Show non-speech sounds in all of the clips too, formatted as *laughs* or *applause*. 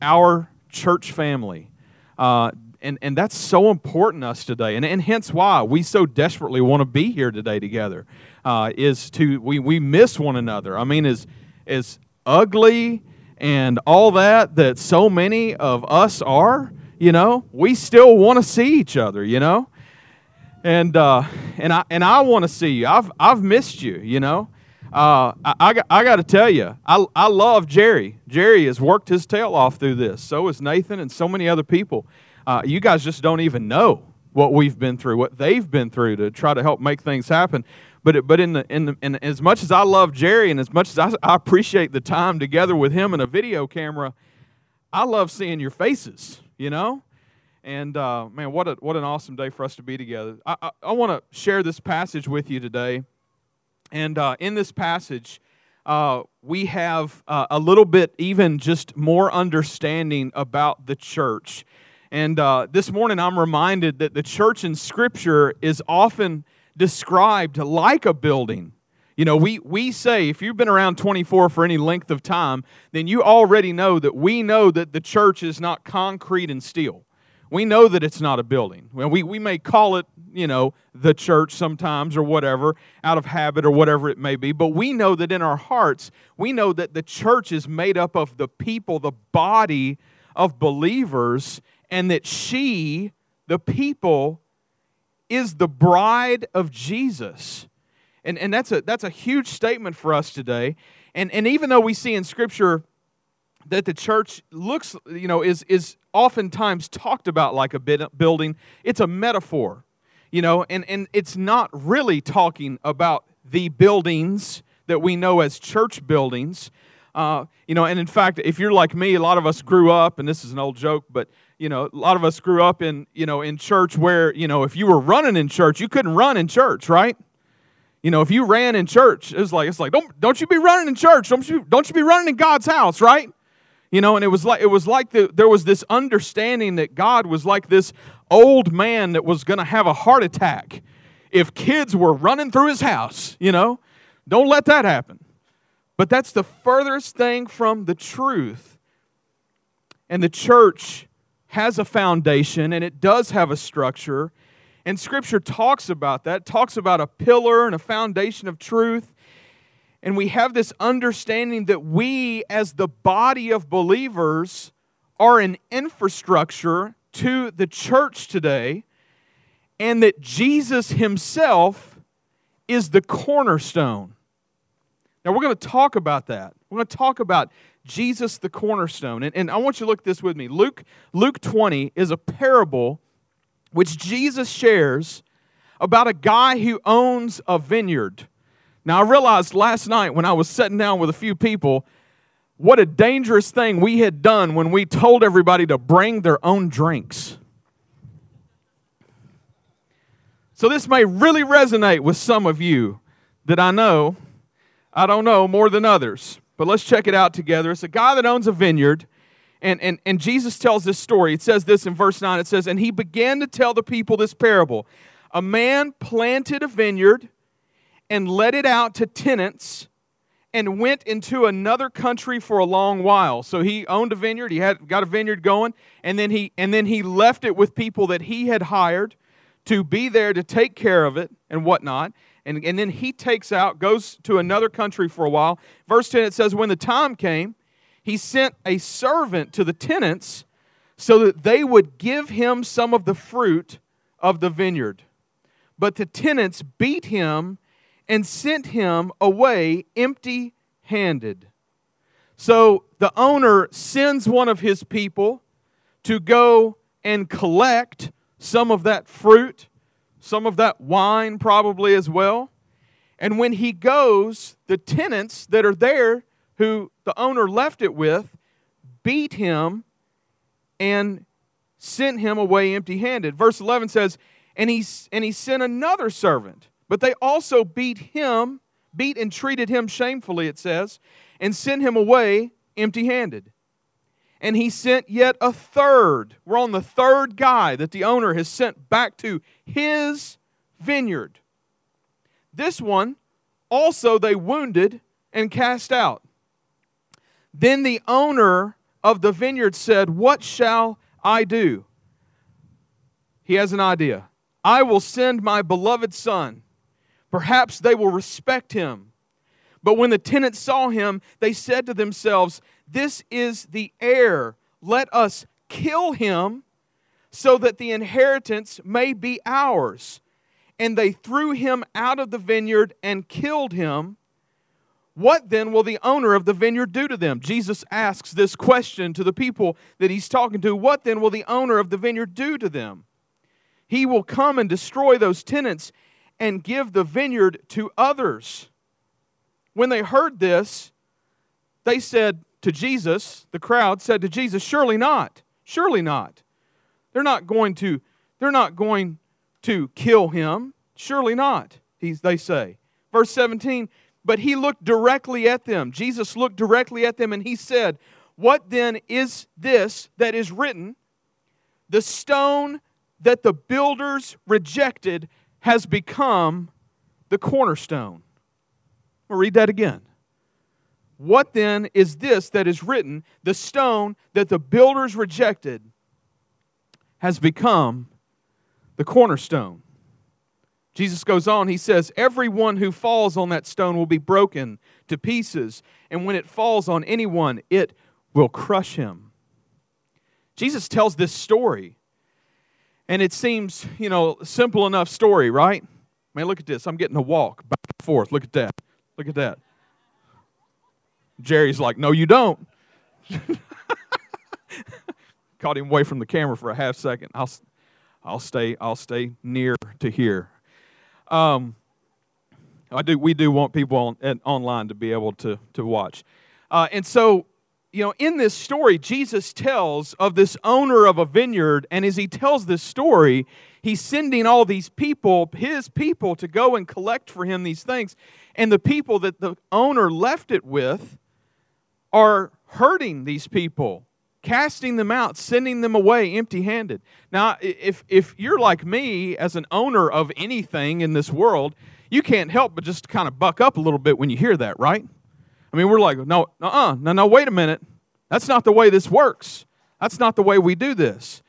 our church family. Uh, and, and that's so important to us today. And, and hence why we so desperately want to be here today together. Uh, is to we, we miss one another. I mean, as as ugly and all that that so many of us are, you know, we still want to see each other, you know? And uh, and I and I want to see you. I've I've missed you, you know. Uh, I, I, I got to tell you, I, I love Jerry. Jerry has worked his tail off through this. So has Nathan and so many other people. Uh, you guys just don't even know what we've been through, what they've been through to try to help make things happen. But, but in, the, in, the, in as much as I love Jerry and as much as I, I appreciate the time together with him and a video camera, I love seeing your faces, you know? And uh, man, what, a, what an awesome day for us to be together. I, I, I want to share this passage with you today. And uh, in this passage, uh, we have uh, a little bit even just more understanding about the church. And uh, this morning, I'm reminded that the church in Scripture is often described like a building. You know, we, we say, if you've been around 24 for any length of time, then you already know that we know that the church is not concrete and steel. We know that it's not a building. We, we may call it, you know, the church sometimes or whatever, out of habit or whatever it may be, but we know that in our hearts, we know that the church is made up of the people, the body of believers, and that she, the people, is the bride of Jesus. And, and that's, a, that's a huge statement for us today. And, and even though we see in Scripture that the church looks, you know, is, is oftentimes talked about like a building, it's a metaphor, you know, and, and it's not really talking about the buildings that we know as church buildings. Uh, you know, and in fact, if you're like me, a lot of us grew up, and this is an old joke, but you know, a lot of us grew up in, you know, in church where, you know, if you were running in church, you couldn't run in church, right? You know, if you ran in church, it was like it's like don't don't you be running in church? Don't you don't you be running in God's house, right? You know, and it was like it was like the, there was this understanding that God was like this old man that was going to have a heart attack if kids were running through his house, you know? Don't let that happen. But that's the furthest thing from the truth. And the church has a foundation and it does have a structure. And Scripture talks about that, talks about a pillar and a foundation of truth. And we have this understanding that we, as the body of believers, are an infrastructure to the church today, and that Jesus Himself is the cornerstone. Now, we're going to talk about that. We're going to talk about Jesus the cornerstone. And, and I want you to look this with me. Luke, Luke 20 is a parable which Jesus shares about a guy who owns a vineyard. Now, I realized last night when I was sitting down with a few people what a dangerous thing we had done when we told everybody to bring their own drinks. So, this may really resonate with some of you that I know, I don't know, more than others. But let's check it out together. It's a guy that owns a vineyard, and, and, and Jesus tells this story. It says this in verse 9 it says, And he began to tell the people this parable A man planted a vineyard and let it out to tenants and went into another country for a long while. So he owned a vineyard, he had got a vineyard going, and then he and then he left it with people that he had hired to be there to take care of it and whatnot. And, and then he takes out, goes to another country for a while. Verse 10 it says, When the time came, he sent a servant to the tenants so that they would give him some of the fruit of the vineyard. But the tenants beat him and sent him away empty handed. So the owner sends one of his people to go and collect some of that fruit some of that wine probably as well. And when he goes, the tenants that are there, who the owner left it with, beat him and sent him away empty handed. Verse 11 says, and he, and he sent another servant, but they also beat him, beat and treated him shamefully, it says, and sent him away empty handed and he sent yet a third. We're on the third guy that the owner has sent back to his vineyard. This one also they wounded and cast out. Then the owner of the vineyard said, What shall I do? He has an idea. I will send my beloved son. Perhaps they will respect him. But when the tenants saw him, they said to themselves, This is the heir. Let us kill him so that the inheritance may be ours. And they threw him out of the vineyard and killed him. What then will the owner of the vineyard do to them? Jesus asks this question to the people that he's talking to. What then will the owner of the vineyard do to them? He will come and destroy those tenants and give the vineyard to others. When they heard this, they said to Jesus, the crowd said to Jesus, Surely not, surely not. They're not going to, they're not going to kill him. Surely not, he's, they say. Verse 17, but he looked directly at them. Jesus looked directly at them and he said, What then is this that is written? The stone that the builders rejected has become the cornerstone. I'll read that again. What then is this that is written? The stone that the builders rejected has become the cornerstone. Jesus goes on, he says, Everyone who falls on that stone will be broken to pieces, and when it falls on anyone, it will crush him. Jesus tells this story and it seems, you know, simple enough story, right? Man, look at this. I'm getting a walk back and forth. Look at that. Look at that. Jerry's like, no, you don't. *laughs* Caught him away from the camera for a half second. I'll, I'll stay. I'll stay near to here. Um, I do. We do want people on, online to be able to to watch, uh, and so you know, in this story, Jesus tells of this owner of a vineyard, and as he tells this story, he's sending all these people, his people, to go and collect for him these things. And the people that the owner left it with are hurting these people, casting them out, sending them away empty handed. Now, if, if you're like me as an owner of anything in this world, you can't help but just kind of buck up a little bit when you hear that, right? I mean, we're like, no, uh uh no, no, wait a minute. That's not the way this works. That's not the way we do this.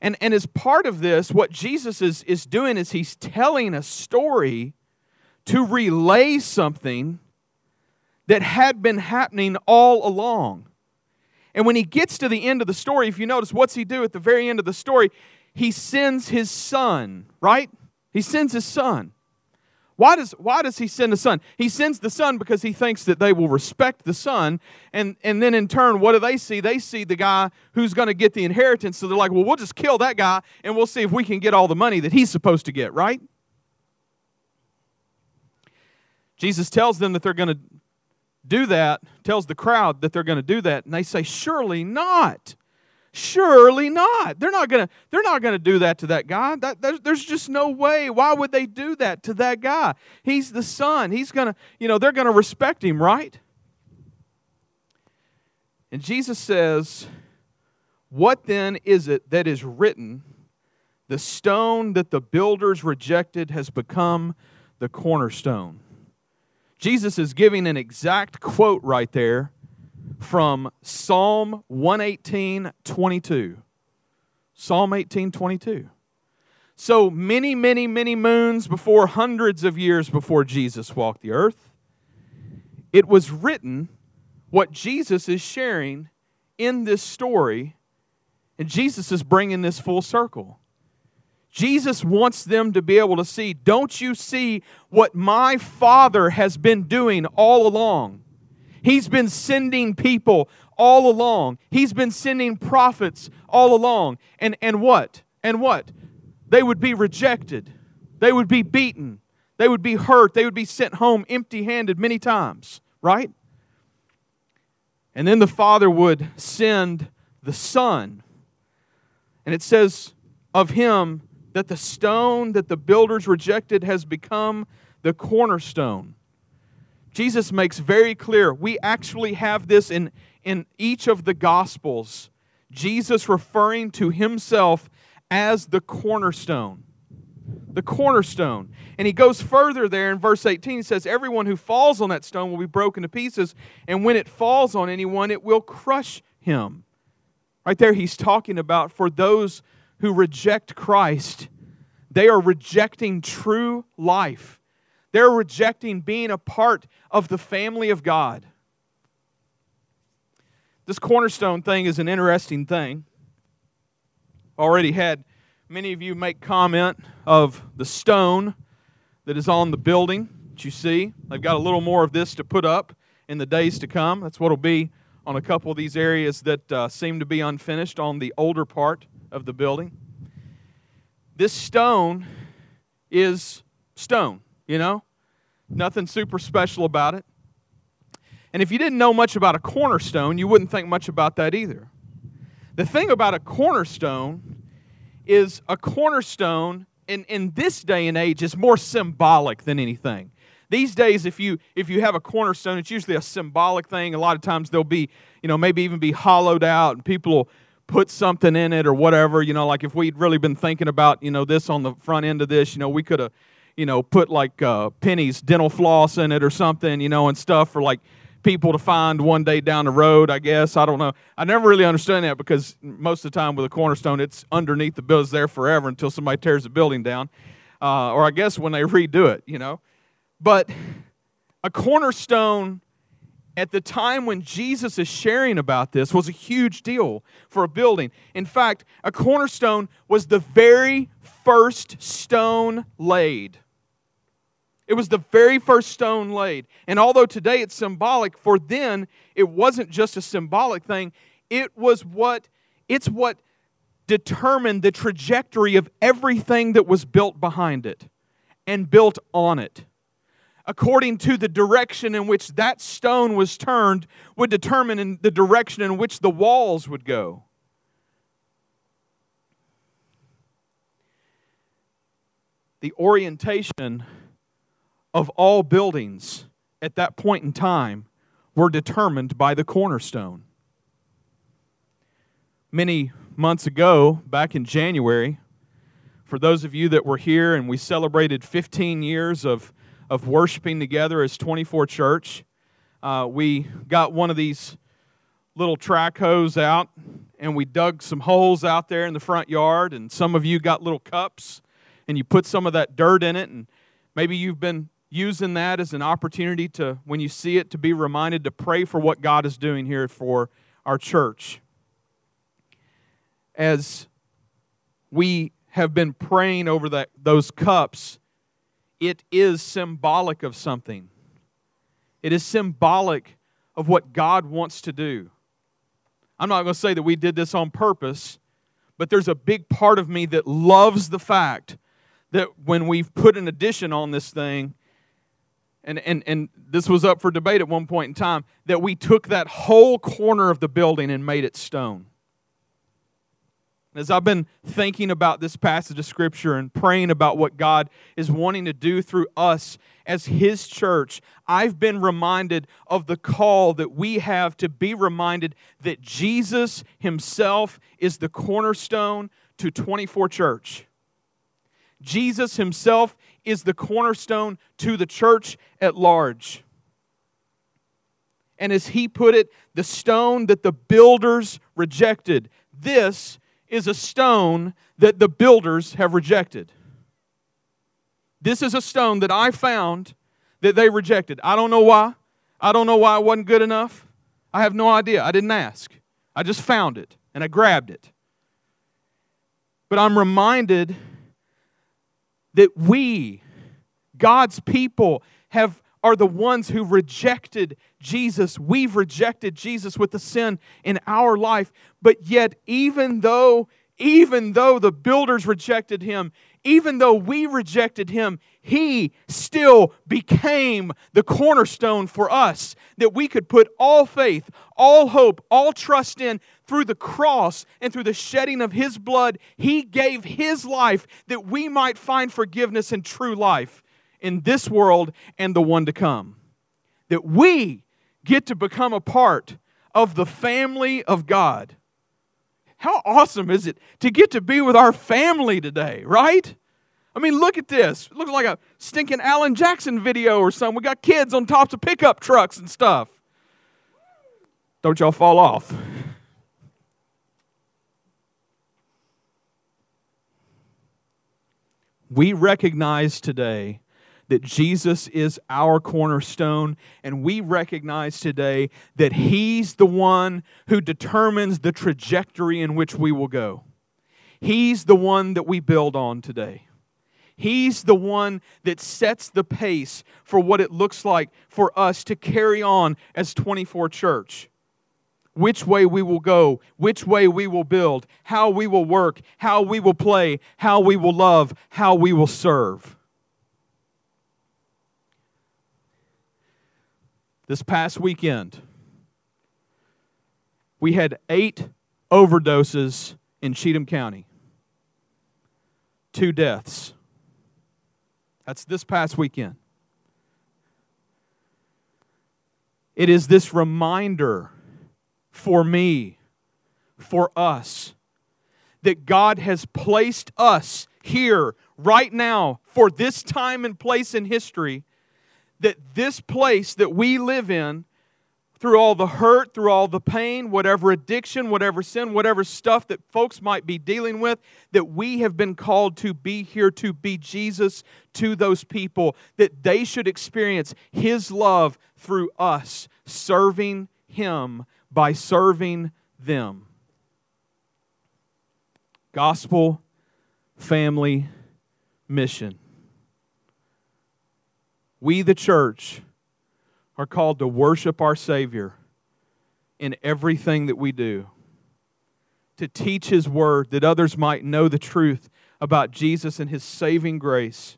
And, and as part of this, what Jesus is, is doing is he's telling a story to relay something that had been happening all along. And when he gets to the end of the story, if you notice, what's he do at the very end of the story? He sends his son, right? He sends his son. Why does, why does he send the son? He sends the son because he thinks that they will respect the son. And, and then in turn, what do they see? They see the guy who's going to get the inheritance. So they're like, well, we'll just kill that guy and we'll see if we can get all the money that he's supposed to get, right? Jesus tells them that they're going to do that, tells the crowd that they're going to do that. And they say, surely not. Surely not. They're not gonna. They're not gonna do that to that guy. That, there's, there's just no way. Why would they do that to that guy? He's the son. He's gonna. You know, they're gonna respect him, right? And Jesus says, "What then is it that is written? The stone that the builders rejected has become the cornerstone." Jesus is giving an exact quote right there from Psalm 118 22. Psalm 18 22. So many, many, many moons before, hundreds of years before Jesus walked the earth, it was written what Jesus is sharing in this story, and Jesus is bringing this full circle. Jesus wants them to be able to see, don't you see what my Father has been doing all along? He's been sending people all along. He's been sending prophets all along. And, and what? And what? They would be rejected. They would be beaten. They would be hurt. They would be sent home empty handed many times, right? And then the Father would send the Son. And it says of him that the stone that the builders rejected has become the cornerstone. Jesus makes very clear we actually have this in, in each of the Gospels. Jesus referring to himself as the cornerstone. The cornerstone. And he goes further there in verse 18. He says, Everyone who falls on that stone will be broken to pieces, and when it falls on anyone, it will crush him. Right there, he's talking about for those who reject Christ, they are rejecting true life. They're rejecting being a part of the family of God. This cornerstone thing is an interesting thing. Already had many of you make comment of the stone that is on the building that you see. They've got a little more of this to put up in the days to come. That's what will be on a couple of these areas that uh, seem to be unfinished on the older part of the building. This stone is stone, you know? Nothing super special about it. And if you didn't know much about a cornerstone, you wouldn't think much about that either. The thing about a cornerstone is a cornerstone in, in this day and age is more symbolic than anything. These days, if you if you have a cornerstone, it's usually a symbolic thing. A lot of times they'll be, you know, maybe even be hollowed out and people will put something in it or whatever. You know, like if we'd really been thinking about, you know, this on the front end of this, you know, we could have, you know, put like uh, Penny's dental floss in it or something, you know, and stuff for like people to find one day down the road, I guess. I don't know. I never really understand that because most of the time with a cornerstone, it's underneath the building, there forever until somebody tears the building down. Uh, or I guess when they redo it, you know. But a cornerstone at the time when Jesus is sharing about this was a huge deal for a building. In fact, a cornerstone was the very first stone laid. It was the very first stone laid. And although today it's symbolic, for then it wasn't just a symbolic thing, it was what it's what determined the trajectory of everything that was built behind it and built on it. According to the direction in which that stone was turned, would determine the direction in which the walls would go. The orientation of all buildings at that point in time were determined by the cornerstone. Many months ago, back in January, for those of you that were here and we celebrated 15 years of, of worshiping together as 24 Church, uh, we got one of these little track hoes out and we dug some holes out there in the front yard. And some of you got little cups and you put some of that dirt in it. And maybe you've been using that as an opportunity to, when you see it, to be reminded to pray for what God is doing here for our church. As we have been praying over that, those cups, it is symbolic of something. It is symbolic of what God wants to do. I'm not going to say that we did this on purpose, but there's a big part of me that loves the fact that when we've put an addition on this thing, and, and, and this was up for debate at one point in time, that we took that whole corner of the building and made it stone. As I've been thinking about this passage of Scripture and praying about what God is wanting to do through us as His church, I've been reminded of the call that we have to be reminded that Jesus Himself is the cornerstone to 24 Church. Jesus Himself is the cornerstone to the church at large. And as he put it, the stone that the builders rejected, this is a stone that the builders have rejected. This is a stone that I found that they rejected. I don't know why. I don't know why it wasn't good enough. I have no idea. I didn't ask. I just found it and I grabbed it. But I'm reminded that we, God's people, have are the ones who rejected Jesus. We've rejected Jesus with the sin in our life. But yet, even though, even though the builders rejected him, even though we rejected him, he still became the cornerstone for us that we could put all faith, all hope, all trust in through the cross and through the shedding of his blood. He gave his life that we might find forgiveness and true life in this world and the one to come. That we get to become a part of the family of God. How awesome is it to get to be with our family today, right? I mean, look at this. It looks like a stinking Alan Jackson video or something. We got kids on tops of pickup trucks and stuff. Don't y'all fall off. We recognize today that Jesus is our cornerstone, and we recognize today that He's the one who determines the trajectory in which we will go. He's the one that we build on today. He's the one that sets the pace for what it looks like for us to carry on as 24 church. Which way we will go, which way we will build, how we will work, how we will play, how we will love, how we will serve. This past weekend, we had eight overdoses in Cheatham County, two deaths. That's this past weekend. It is this reminder for me, for us, that God has placed us here right now for this time and place in history, that this place that we live in through all the hurt, through all the pain, whatever addiction, whatever sin, whatever stuff that folks might be dealing with, that we have been called to be here to be Jesus to those people, that they should experience His love through us, serving Him by serving them. Gospel, family, mission. We, the church, are called to worship our Savior in everything that we do, to teach His Word that others might know the truth about Jesus and His saving grace,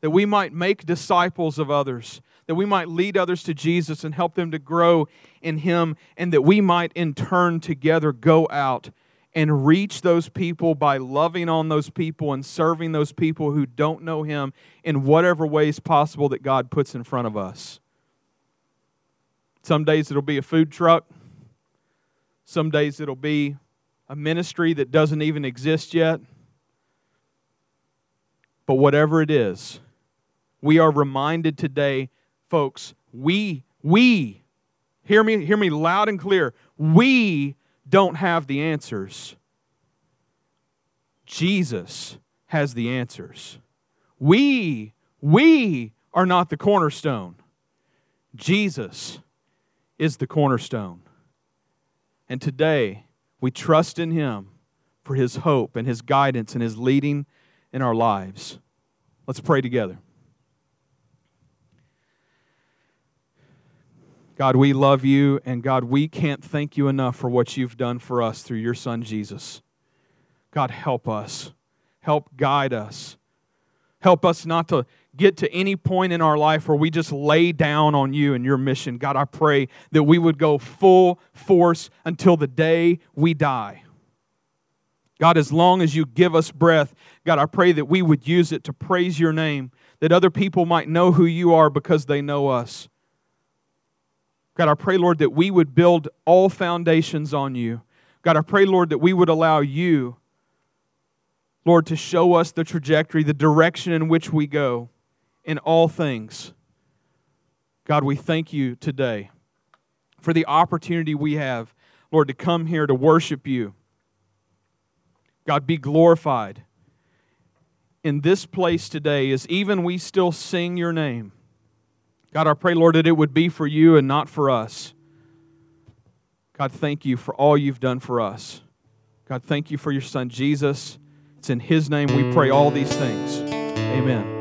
that we might make disciples of others, that we might lead others to Jesus and help them to grow in Him, and that we might in turn together go out and reach those people by loving on those people and serving those people who don't know Him in whatever ways possible that God puts in front of us. Some days it'll be a food truck. Some days it'll be a ministry that doesn't even exist yet. But whatever it is, we are reminded today, folks, we, we, hear me, hear me loud and clear, we don't have the answers. Jesus has the answers. We, we are not the cornerstone. Jesus is the cornerstone. And today, we trust in Him for His hope and His guidance and His leading in our lives. Let's pray together. God, we love you, and God, we can't thank you enough for what you've done for us through your Son, Jesus. God, help us. Help guide us. Help us not to get to any point in our life where we just lay down on you and your mission. God, I pray that we would go full force until the day we die. God, as long as you give us breath, God, I pray that we would use it to praise your name, that other people might know who you are because they know us. God, I pray, Lord, that we would build all foundations on you. God, I pray, Lord, that we would allow you, Lord, to show us the trajectory, the direction in which we go in all things. God, we thank you today for the opportunity we have, Lord, to come here to worship you. God, be glorified in this place today as even we still sing your name. God, I pray, Lord, that it would be for you and not for us. God, thank you for all you've done for us. God, thank you for your son Jesus. It's in his name we pray all these things. Amen.